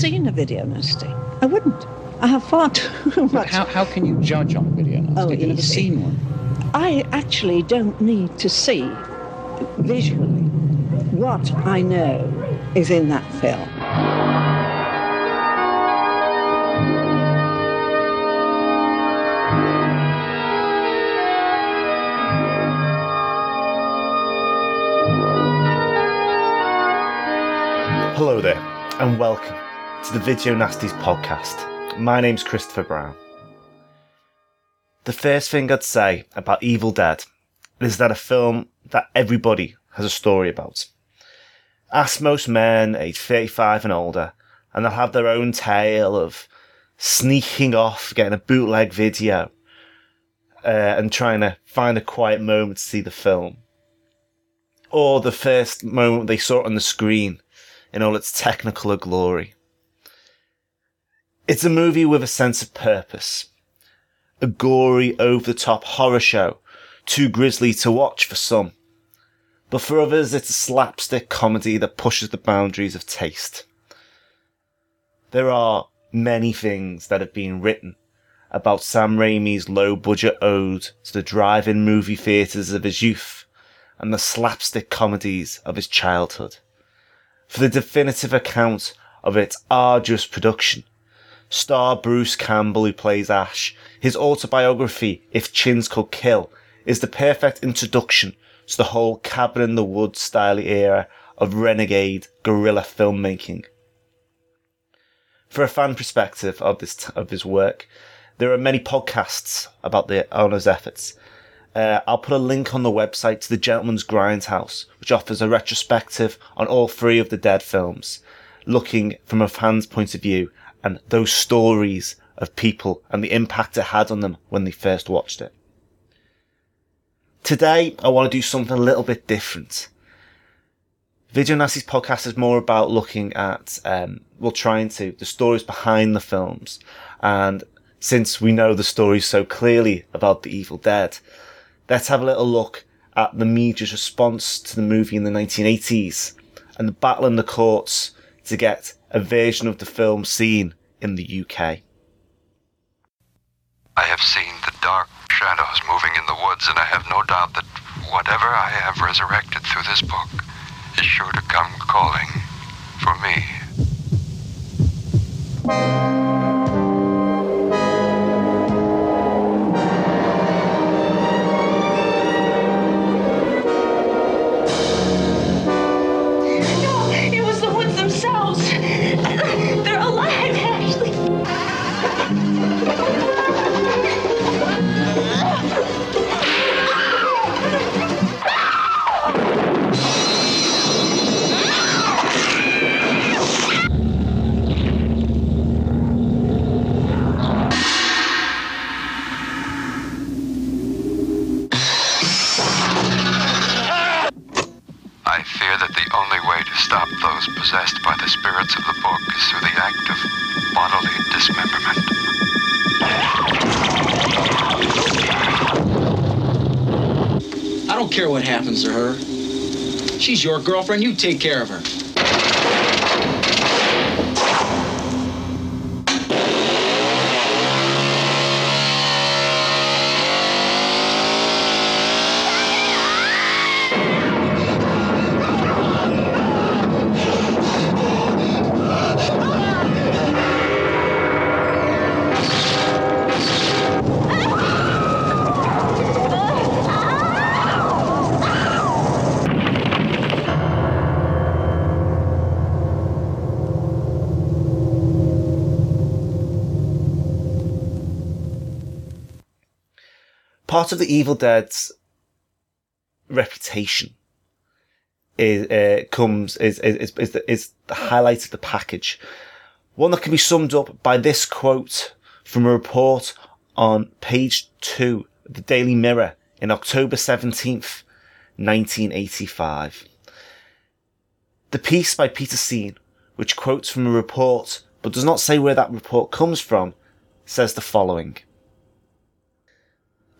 seen a video nasty. I wouldn't. I have far too much. How, how can you judge on video nasty? Oh, You've never seen one. I actually don't need to see visually what I know is in that film. Hello there, and welcome to the Video Nasties podcast. My name's Christopher Brown. The first thing I'd say about Evil Dead is that a film that everybody has a story about. Ask most men aged 35 and older, and they'll have their own tale of sneaking off, getting a bootleg video, uh, and trying to find a quiet moment to see the film. Or the first moment they saw it on the screen in all its technicolor glory. It's a movie with a sense of purpose. A gory, over the top horror show, too grisly to watch for some. But for others, it's a slapstick comedy that pushes the boundaries of taste. There are many things that have been written about Sam Raimi's low budget ode to the drive in movie theatres of his youth and the slapstick comedies of his childhood for the definitive account of its arduous production. Star Bruce Campbell, who plays Ash, his autobiography, If Chins Could Kill, is the perfect introduction to the whole cabin in the woods style era of renegade guerrilla filmmaking. For a fan perspective of this of his work, there are many podcasts about the owner's efforts. Uh, I'll put a link on the website to the Gentleman's Grindhouse, which offers a retrospective on all three of the Dead films, looking from a fan's point of view and those stories of people and the impact it had on them when they first watched it. Today, I want to do something a little bit different. Video Nasty's podcast is more about looking at, um, well, trying to, the stories behind the films. And since we know the stories so clearly about The Evil Dead, let's have a little look at the media's response to the movie in the 1980s and the battle in the courts to get a version of the film seen in the UK. I have seen the dark shadows moving in the woods, and I have no doubt that whatever I have resurrected through this book is sure to come calling for me. Don't care what happens to her. She's your girlfriend. You take care of her. Part of the Evil Dead's reputation is uh, comes is is is the, is the highlight of the package. One that can be summed up by this quote from a report on page two of the Daily Mirror in October seventeenth, nineteen eighty five. The piece by Peter Seen, which quotes from a report but does not say where that report comes from, says the following.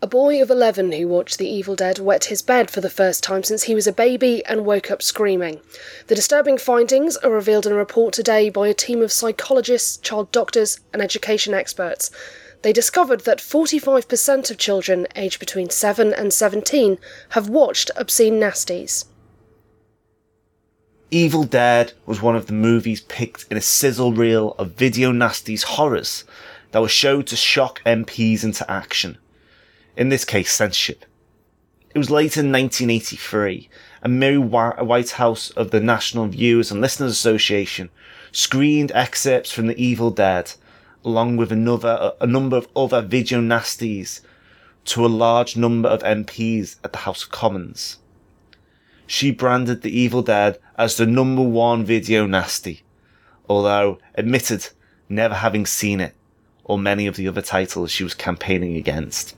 A boy of 11 who watched The Evil Dead wet his bed for the first time since he was a baby and woke up screaming. The disturbing findings are revealed in a report today by a team of psychologists, child doctors, and education experts. They discovered that 45% of children aged between 7 and 17 have watched obscene nasties. Evil Dead was one of the movies picked in a sizzle reel of video nasties horrors that were showed to shock MPs into action. In this case, censorship. It was late in 1983, and Mary Whitehouse of the National Viewers and Listeners Association screened excerpts from The Evil Dead, along with another a number of other video nasties, to a large number of MPs at the House of Commons. She branded The Evil Dead as the number one video nasty, although admitted never having seen it or many of the other titles she was campaigning against.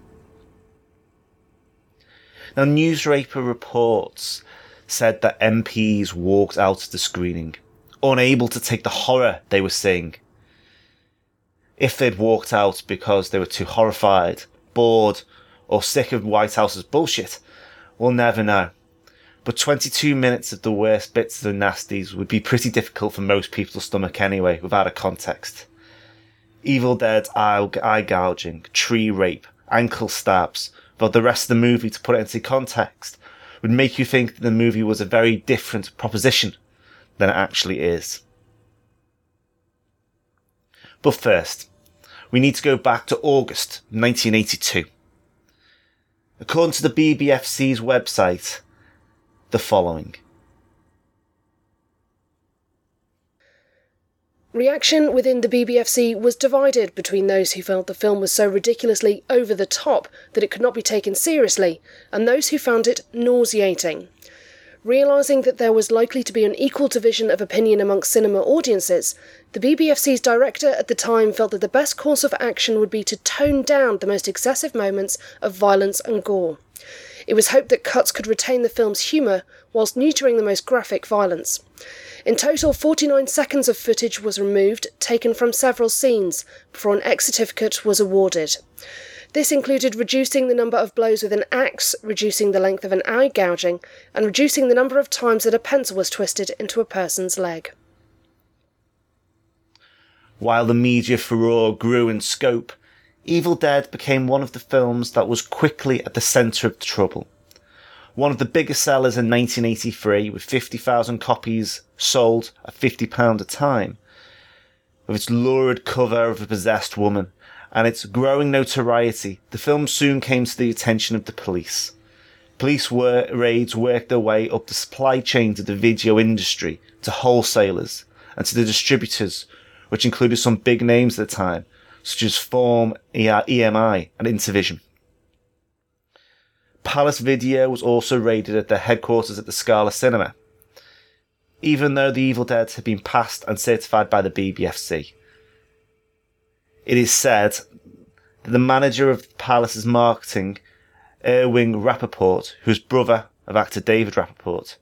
Now, Newspaper reports said that MPs walked out of the screening, unable to take the horror they were seeing. If they'd walked out because they were too horrified, bored, or sick of Whitehouse's bullshit, we'll never know. But 22 minutes of the worst bits of the nasties would be pretty difficult for most people to stomach anyway, without a context. Evil Dead eye, eye gouging, tree rape, ankle stabs, but the rest of the movie, to put it into context, would make you think the movie was a very different proposition than it actually is. But first, we need to go back to August 1982. According to the BBFC's website, the following. Reaction within the BBFC was divided between those who felt the film was so ridiculously over the top that it could not be taken seriously, and those who found it nauseating. Realising that there was likely to be an equal division of opinion amongst cinema audiences, the BBFC's director at the time felt that the best course of action would be to tone down the most excessive moments of violence and gore. It was hoped that cuts could retain the film's humour whilst neutering the most graphic violence. In total, 49 seconds of footage was removed, taken from several scenes, before an X certificate was awarded. This included reducing the number of blows with an axe, reducing the length of an eye gouging, and reducing the number of times that a pencil was twisted into a person's leg. While the media furore grew in scope, Evil Dead became one of the films that was quickly at the centre of the trouble one of the biggest sellers in 1983 with 50,000 copies sold at £50 a time. With its lurid cover of a possessed woman and its growing notoriety, the film soon came to the attention of the police. Police raids worked their way up the supply chain to the video industry, to wholesalers, and to the distributors, which included some big names at the time, such as Thorn, EMI, and Intervision. Palace Video was also raided at their headquarters at the Scala Cinema, even though The Evil Dead had been passed and certified by the BBFC. It is said that the manager of Palace's marketing, Erwin Rappaport, whose brother of actor David Rappaport,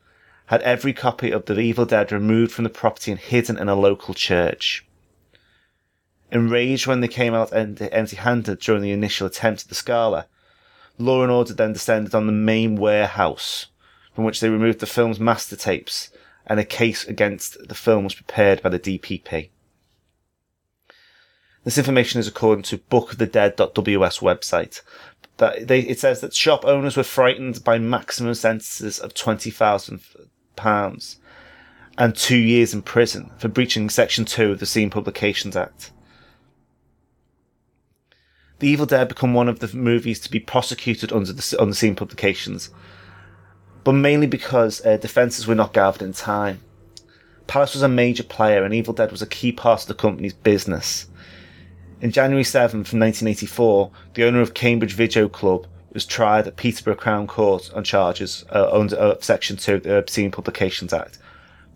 had every copy of The Evil Dead removed from the property and hidden in a local church. Enraged when they came out empty handed during the initial attempt at the Scala, Law and Order then descended on the main warehouse, from which they removed the film's master tapes, and a case against the film was prepared by the DPP. This information is according to bookofthedead.ws website. That they, it says that shop owners were frightened by maximum sentences of twenty thousand pounds and two years in prison for breaching Section Two of the Obscene Publications Act. The Evil Dead become one of the movies to be prosecuted under the scene publications, but mainly because uh, defences were not gathered in time. Palace was a major player, and Evil Dead was a key part of the company's business. In January 7th, 1984, the owner of Cambridge Video Club was tried at Peterborough Crown Court on charges uh, under uh, Section 2 of the Obscene Publications Act,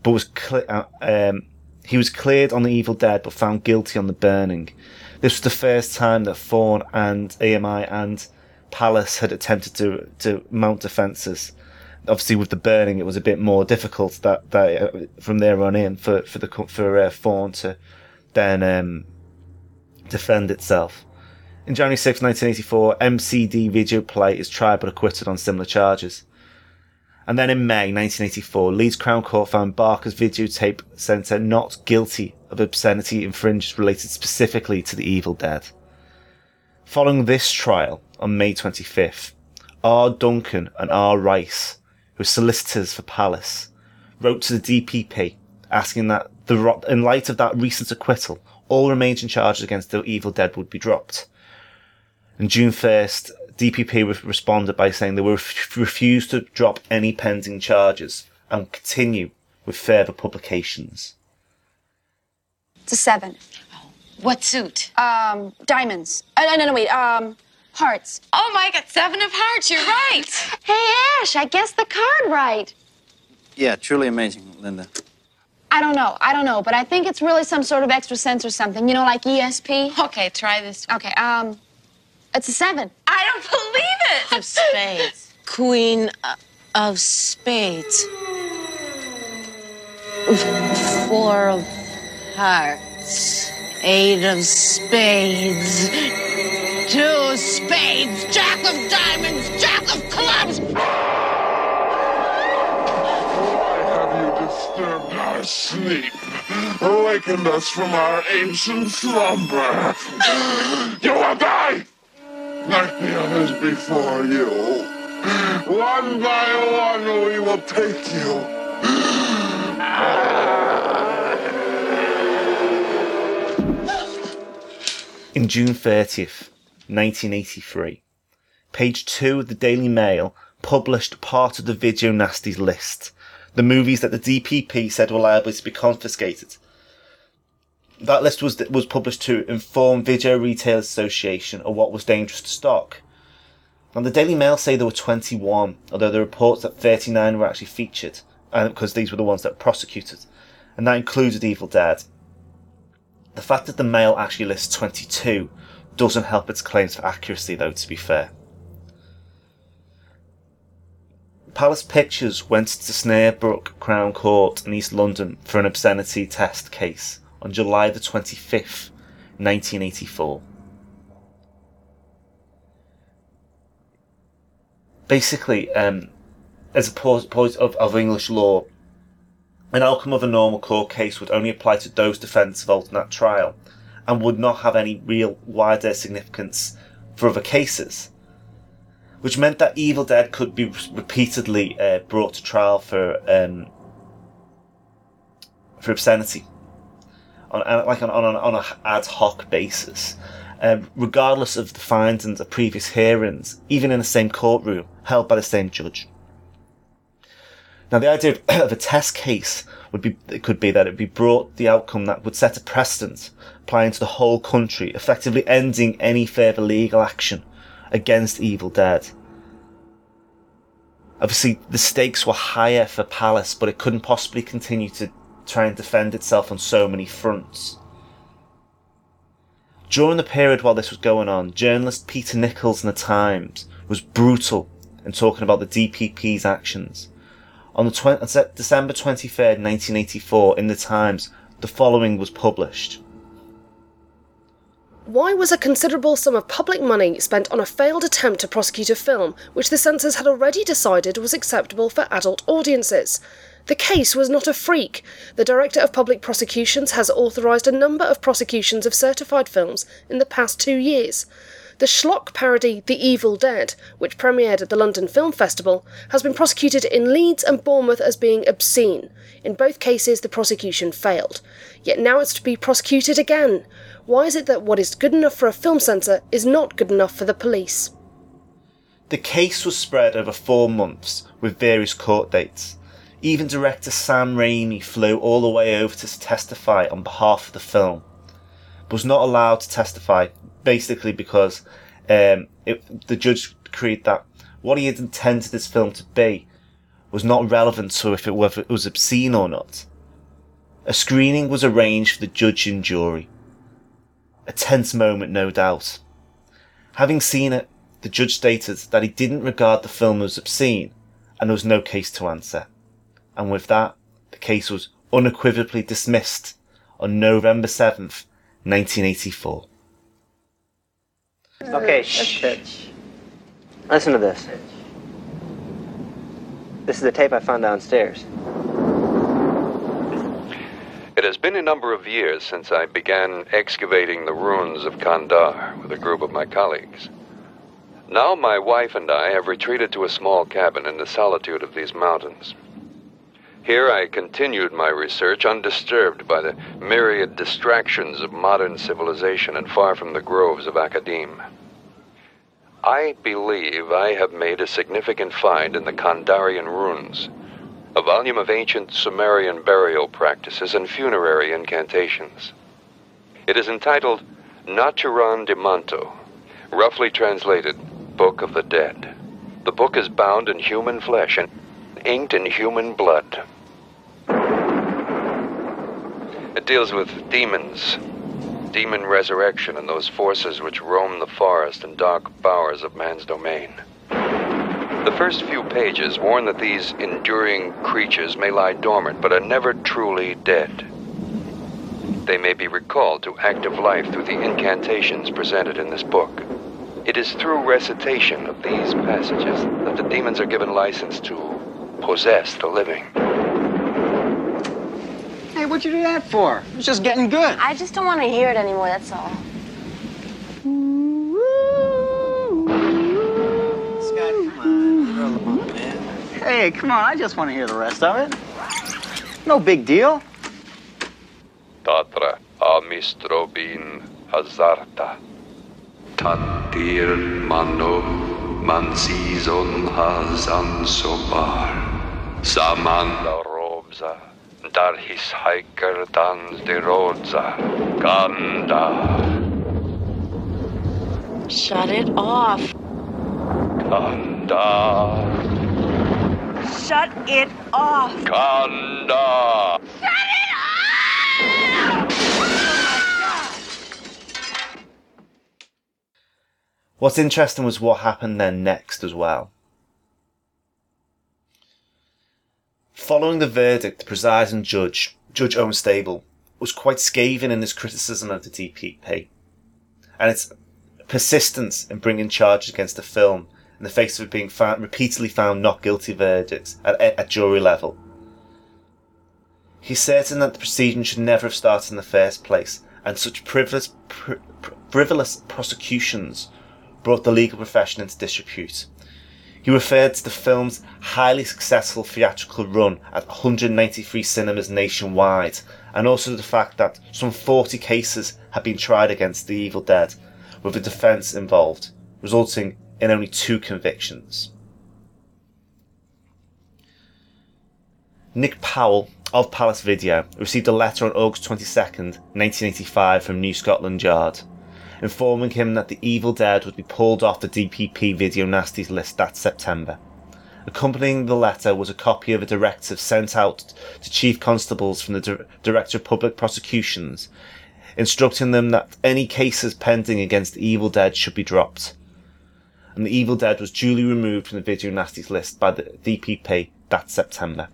but was uh, um, he was cleared on the Evil Dead but found guilty on the burning. This was the first time that Thorn and EMI and Palace had attempted to to mount defences. Obviously, with the burning, it was a bit more difficult that that uh, from there on in for for the for uh, Thorn to then um, defend itself. In January 6, 1984, MCD Video Play is tried but acquitted on similar charges. And then in May 1984, Leeds Crown Court found Barker's videotape centre not guilty of obscenity infringements related specifically to the Evil Dead. Following this trial, on May 25th, R. Duncan and R. Rice, who were solicitors for Palace, wrote to the DPP asking that, the, in light of that recent acquittal, all remaining charges against the Evil Dead would be dropped. On June 1st, DPP responded by saying they will ref- refuse to drop any pending charges and continue with further publications. It's a seven. What suit? Um, diamonds. Uh, no, no, no, wait. Um, hearts. Oh my god, seven of hearts, you're right. Hey, Ash, I guessed the card right. Yeah, truly amazing, Linda. I don't know. I don't know, but I think it's really some sort of extra sense or something. You know, like ESP. Okay, try this. Okay, um, it's a seven. I don't believe it. Of spades. Queen uh, of spades. Four of hearts. Eight of spades. Two spades. Jack of diamonds. Jack of clubs. Why have you disturbed our sleep? Awakened us from our ancient slumber. You will die! Like the others before you. One by one we will take you. In June 30th, 1983, page 2 of the Daily Mail published part of the Video Nasties list, the movies that the DPP said were liable to be confiscated. That list was, was published to inform Video Retailers Association of what was dangerous to stock. And the Daily Mail say there were 21, although are reports that 39 were actually featured, and because these were the ones that were prosecuted, and that included Evil Dead. The fact that the Mail actually lists 22 doesn't help its claims for accuracy, though, to be fair. Palace Pictures went to Snaresbrook Crown Court in East London for an obscenity test case on July the 25th, 1984. Basically, um, as a point of, of English law, an outcome of a normal court case would only apply to those defendants in that trial and would not have any real wider significance for other cases. Which meant that Evil Dead could be repeatedly uh, brought to trial for um, for obscenity, on like on, on, on an ad hoc basis, um, regardless of the findings of previous hearings, even in the same courtroom held by the same judge. Now, the idea of a test case would be it could be that it would be brought the outcome that would set a precedent, applying to the whole country, effectively ending any further legal action against Evil Dead. Obviously, the stakes were higher for Palace, but it couldn't possibly continue to try and defend itself on so many fronts. During the period while this was going on, journalist Peter Nichols in the Times was brutal in talking about the DPP's actions. On the 20, December 23rd, 1984, in the Times, the following was published. Why was a considerable sum of public money spent on a failed attempt to prosecute a film which the censors had already decided was acceptable for adult audiences? The case was not a freak. The Director of Public Prosecutions has authorised a number of prosecutions of certified films in the past two years. The schlock parody The Evil Dead, which premiered at the London Film Festival, has been prosecuted in Leeds and Bournemouth as being obscene. In both cases, the prosecution failed. Yet now it's to be prosecuted again. Why is it that what is good enough for a film censor is not good enough for the police? The case was spread over four months with various court dates. Even director Sam Raimi flew all the way over to testify on behalf of the film, but was not allowed to testify basically because um, it, the judge agreed that what he had intended this film to be was not relevant to if it, whether it was obscene or not. A screening was arranged for the judge and jury. A tense moment, no doubt. Having seen it, the judge stated that he didn't regard the film as obscene and there was no case to answer. And with that, the case was unequivocally dismissed on November 7th, 1984. Okay, shh. Listen to this. This is the tape I found downstairs. It has been a number of years since I began excavating the ruins of Kandar with a group of my colleagues. Now my wife and I have retreated to a small cabin in the solitude of these mountains. Here I continued my research undisturbed by the myriad distractions of modern civilization and far from the groves of academe. I believe I have made a significant find in the Kandarian runes, a volume of ancient Sumerian burial practices and funerary incantations. It is entitled Naturom Demonto, roughly translated Book of the Dead. The book is bound in human flesh and inked in human blood. It deals with demons, demon resurrection, and those forces which roam the forest and dark bowers of man's domain. The first few pages warn that these enduring creatures may lie dormant but are never truly dead. They may be recalled to active life through the incantations presented in this book. It is through recitation of these passages that the demons are given license to possess the living. Hey, what'd you do that for? It was just getting good. I just don't want to hear it anymore, that's all. Hey, come on, I just want to hear the rest of it. No big deal. Tatra amistrobin hazarta. Tatir mano mansizon hazan sobar. Samanda robza. Dar his hiker dans de rodza. Ganda. Shut it off. Kanda. Shut it off. Kanda. What's interesting was what happened then next as well. Following the verdict, the presiding judge, Judge Owen Stable, was quite scathing in his criticism of the DPP and its persistence in bringing charges against the film in the face of it being found, repeatedly found not guilty verdicts at, at jury level. He's certain that the proceeding should never have started in the first place, and such frivolous, pr- frivolous prosecutions brought the legal profession into disrepute. He referred to the film's highly successful theatrical run at 193 cinemas nationwide, and also the fact that some 40 cases had been tried against The Evil Dead, with the defence involved, resulting in only two convictions. Nick Powell of Palace Video received a letter on August 22nd, 1985 from New Scotland Yard, informing him that The Evil Dead would be pulled off the DPP Video Nasties list that September. Accompanying the letter was a copy of a directive sent out to chief constables from the Di- Director of Public Prosecutions, instructing them that any cases pending against The Evil Dead should be dropped. And The Evil Dead was duly removed from the Video Nasties list by the DPP that September.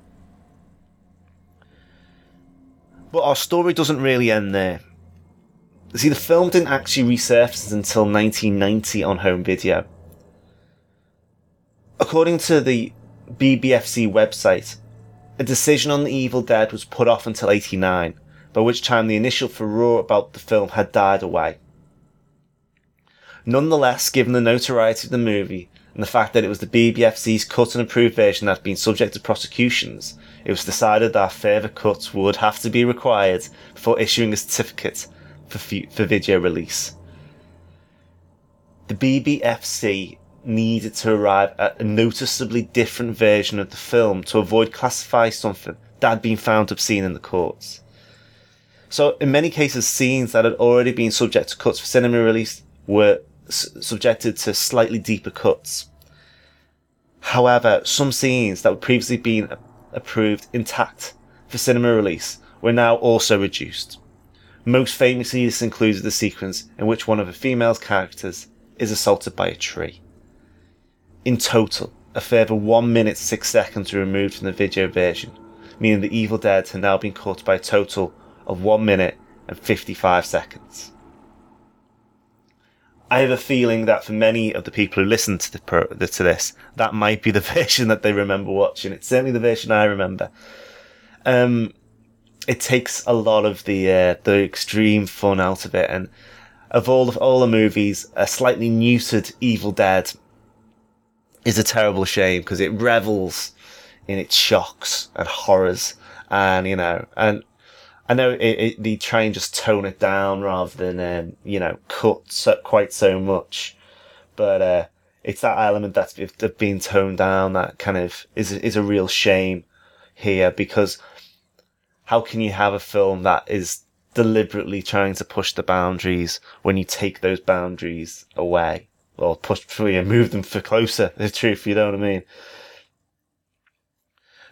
But our story doesn't really end there. See, the film didn't actually resurface until 1990 on home video. According to the BBFC website, a decision on The Evil Dead was put off until 89, by which time the initial furore about the film had died away. Nonetheless, given the notoriety of the movie and the fact that it was the BBFC's cut and approved version that had been subject to prosecutions, it was decided that further cuts would have to be required before issuing a certificate for, for video release. The BBFC needed to arrive at a noticeably different version of the film to avoid classifying something that had been found obscene in the courts. So, in many cases, scenes that had already been subject to cuts for cinema release were subjected to slightly deeper cuts. However, some scenes that had previously been approved intact for cinema release were now also reduced. Most famously, this included the sequence in which one of the female's characters is assaulted by a tree. In total, a further 1 minute 6 seconds were removed from the video version, meaning the Evil Dead had now been cut by a total of 1 minute and 55 seconds. I have a feeling that for many of the people who listen to to this, that might be the version that they remember watching. It's certainly the version I remember. Um, it takes a lot of the uh, the extreme fun out of it, and of all of all the movies, a slightly neutered Evil Dead is a terrible shame because it revels in its shocks and horrors, and you know, and I know it, it, they try and just tone it down rather than um, you know cut so, quite so much, but uh, it's that element that's that's being toned down that kind of is is a real shame here because how can you have a film that is deliberately trying to push the boundaries when you take those boundaries away? Or push you move them for closer the truth you know what i mean?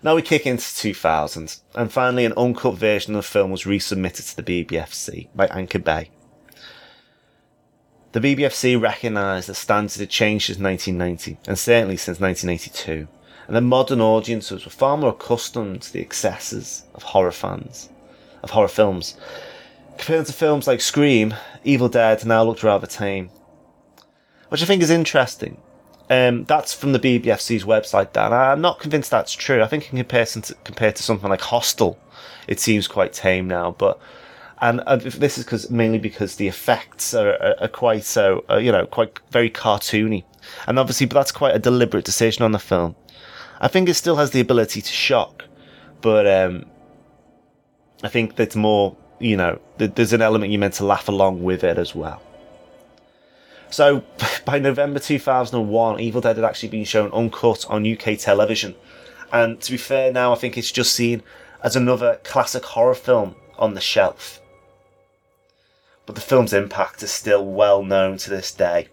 Now we kick into 2000 and finally an uncut version of the film was resubmitted to the bbfc by anchor bay. The bbfc recognised that standards had changed since 1990 and certainly since 1982 and the modern audiences were far more accustomed to the excesses of horror fans, of horror films. Compared to films like Scream, Evil Dead now looked rather tame, which I think is interesting. Um, that's from the BBFC's website, Dan. I'm not convinced that's true. I think in comparison to, compared to something like Hostel, it seems quite tame now. But and uh, this is because mainly because the effects are, are, are quite so, uh, you know, quite very cartoony, and obviously, but that's quite a deliberate decision on the film. I think it still has the ability to shock, but um, I think that's more, you know, th- there's an element you're meant to laugh along with it as well. So, by November 2001, Evil Dead had actually been shown uncut on UK television. And to be fair, now I think it's just seen as another classic horror film on the shelf. But the film's impact is still well known to this day.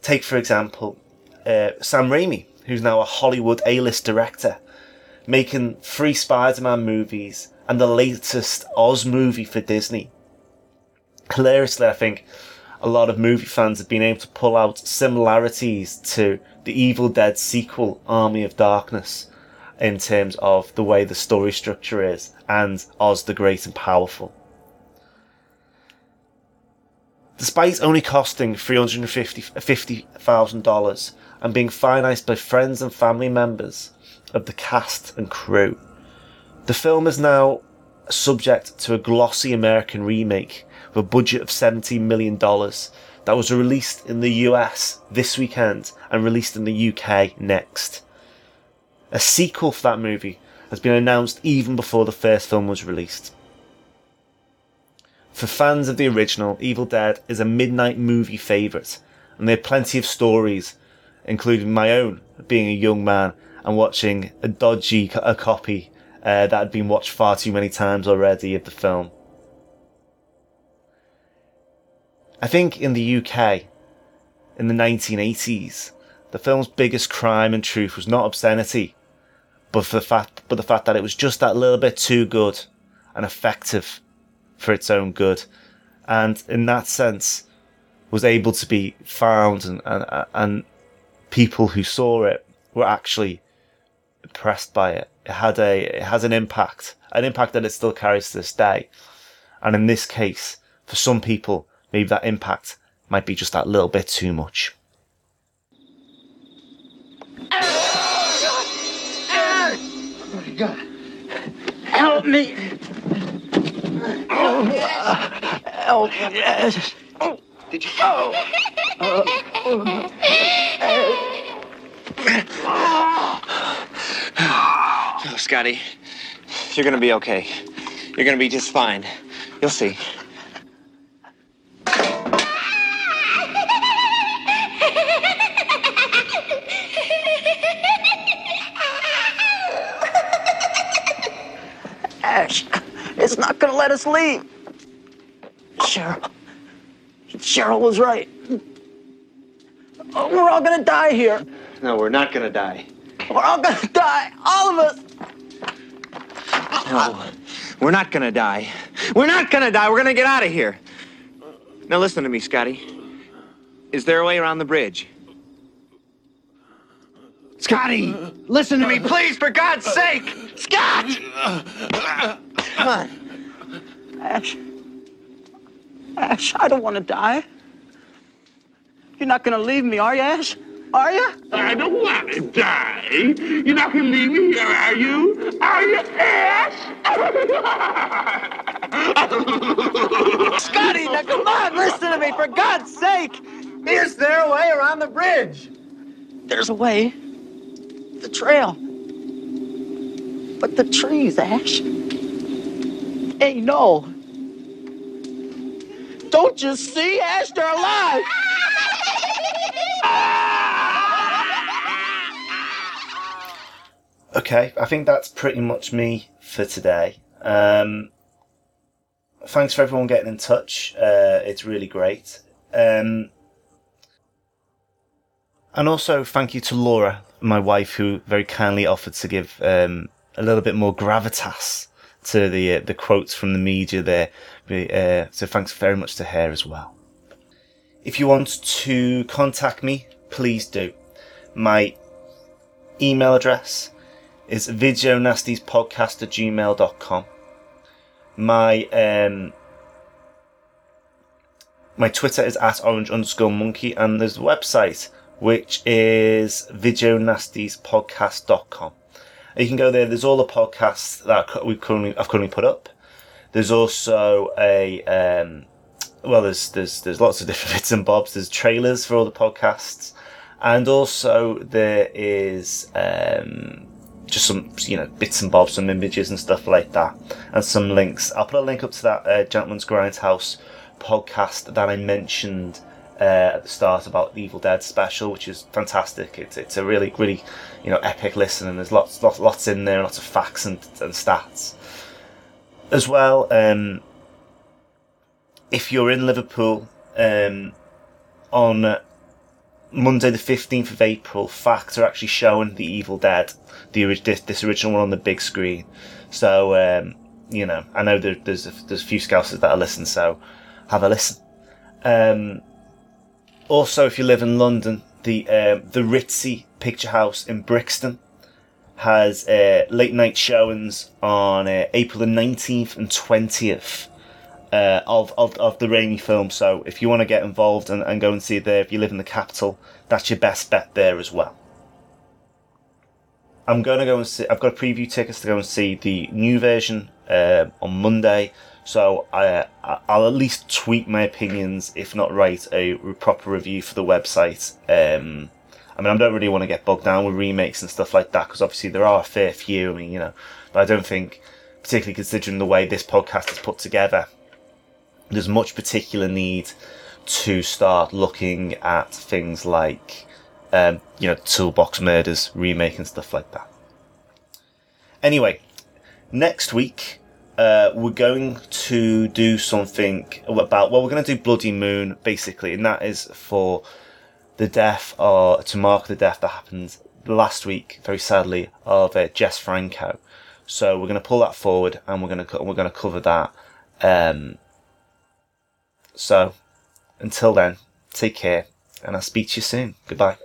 Take, for example, uh, Sam Raimi, who's now a Hollywood A-list director, making three Spider-Man movies and the latest Oz movie for Disney. Hilariously, I think a lot of movie fans have been able to pull out similarities to the Evil Dead sequel, Army of Darkness, in terms of the way the story structure is, and Oz the Great and Powerful. Despite only costing $350,000 uh, and being financed by friends and family members of the cast and crew, the film is now subject to a glossy American remake with a budget of $17 million that was released in the US this weekend and released in the UK next. A sequel for that movie has been announced even before the first film was released. For fans of the original, Evil Dead is a midnight movie favourite, and there are plenty of stories, including my own, being a young man and watching a dodgy a copy uh, that had been watched far too many times already of the film. I think in the UK, in the 1980s, the film's biggest crime and truth was not obscenity, but the fact, but the fact that it was just that little bit too good and effective for its own good, and in that sense, was able to be found and and, and people who saw it were actually impressed by it. It had a it has an impact, an impact that it still carries to this day, and in this case, for some people, maybe that impact might be just that little bit too much. Oh my God. Oh, Help me. Oh, help. Yes. Did you? Oh. Oh, Scotty, you're gonna be okay. You're gonna be just fine. You'll see. Ash, it's not gonna let us leave. Cheryl. Cheryl was right. Oh, we're all gonna die here. No, we're not gonna die. We're all gonna die. All of us. No, we're not gonna die. We're not gonna die. We're gonna get out of here. Now listen to me, Scotty. Is there a way around the bridge? Scotty, listen to me, please, for God's sake! Scott! Come on. Ash. Ash, I don't want to die. You're not gonna leave me, are you, Ash? Are you? I don't want to die. You're not gonna leave me here, are you? Are you, Ash? Scotty, now come on, listen to me, for God's sake! Is there a way around the bridge? There's a way. The trail. But the trees, Ash. Hey, no. Don't you see, Ash? Alive! Okay, I think that's pretty much me for today. Um, thanks for everyone getting in touch. Uh, it's really great. Um, and also, thank you to Laura, my wife, who very kindly offered to give um, a little bit more gravitas to the uh, the quotes from the media there. Uh, so thanks very much to her as well. If you want to contact me, please do. My email address is videonastiespodcast at gmail.com. My um, my Twitter is at orange underscore monkey, and there's a website which is videonastiespodcast.com. You can go there. There's all the podcasts that we currently I've currently put up. There's also a um, well, there's there's there's lots of different bits and bobs. There's trailers for all the podcasts, and also there is um, just some you know bits and bobs, some images and stuff like that, and some links. I'll put a link up to that uh, Gentleman's Grindhouse podcast that I mentioned uh, at the start about the Evil Dead special, which is fantastic. It's it's a really really you know epic listen, and there's lots lots lots in there, lots of facts and, and stats as well. Um, if you're in Liverpool um, on Monday the 15th of April, facts are actually showing The Evil Dead, the this, this original one on the big screen. So, um, you know, I know there, there's a, there's a few scousers that are listening, so have a listen. Um, also, if you live in London, the um, the Ritzy Picture House in Brixton has uh, late night showings on uh, April the 19th and 20th uh, of, of, of the Raimi film. So if you want to get involved and, and go and see it there, if you live in the capital, that's your best bet there as well. I'm to go and see, I've got preview tickets to go and see the new version uh, on Monday. So I, I'll at least tweak my opinions, if not write a proper review for the website. Um, I mean, I don't really want to get bogged down with remakes and stuff like that because obviously there are a fair few. I mean, you know, but I don't think, particularly considering the way this podcast is put together, there's much particular need to start looking at things like, um, you know, Toolbox Murders remake and stuff like that. Anyway, next week uh, we're going to do something about well, we're going to do Bloody Moon basically, and that is for the death or to mark the death that happened last week, very sadly, of uh, Jess Franco. So we're going to pull that forward, and we're going to we're going to cover that. Um, so until then, take care, and I'll speak to you soon. Goodbye.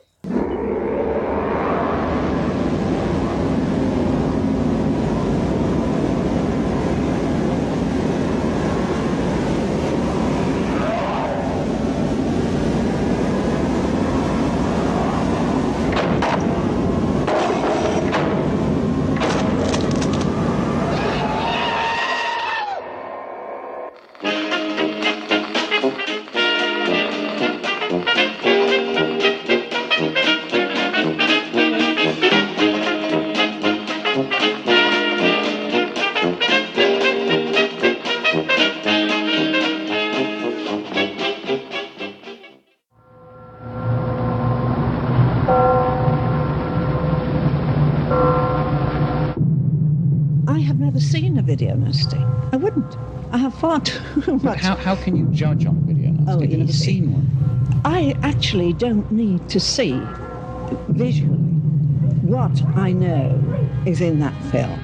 Far too But much. how, how can you judge on a video nasty? Oh, You've never seen one. I actually don't need to see visually what I know is in that film.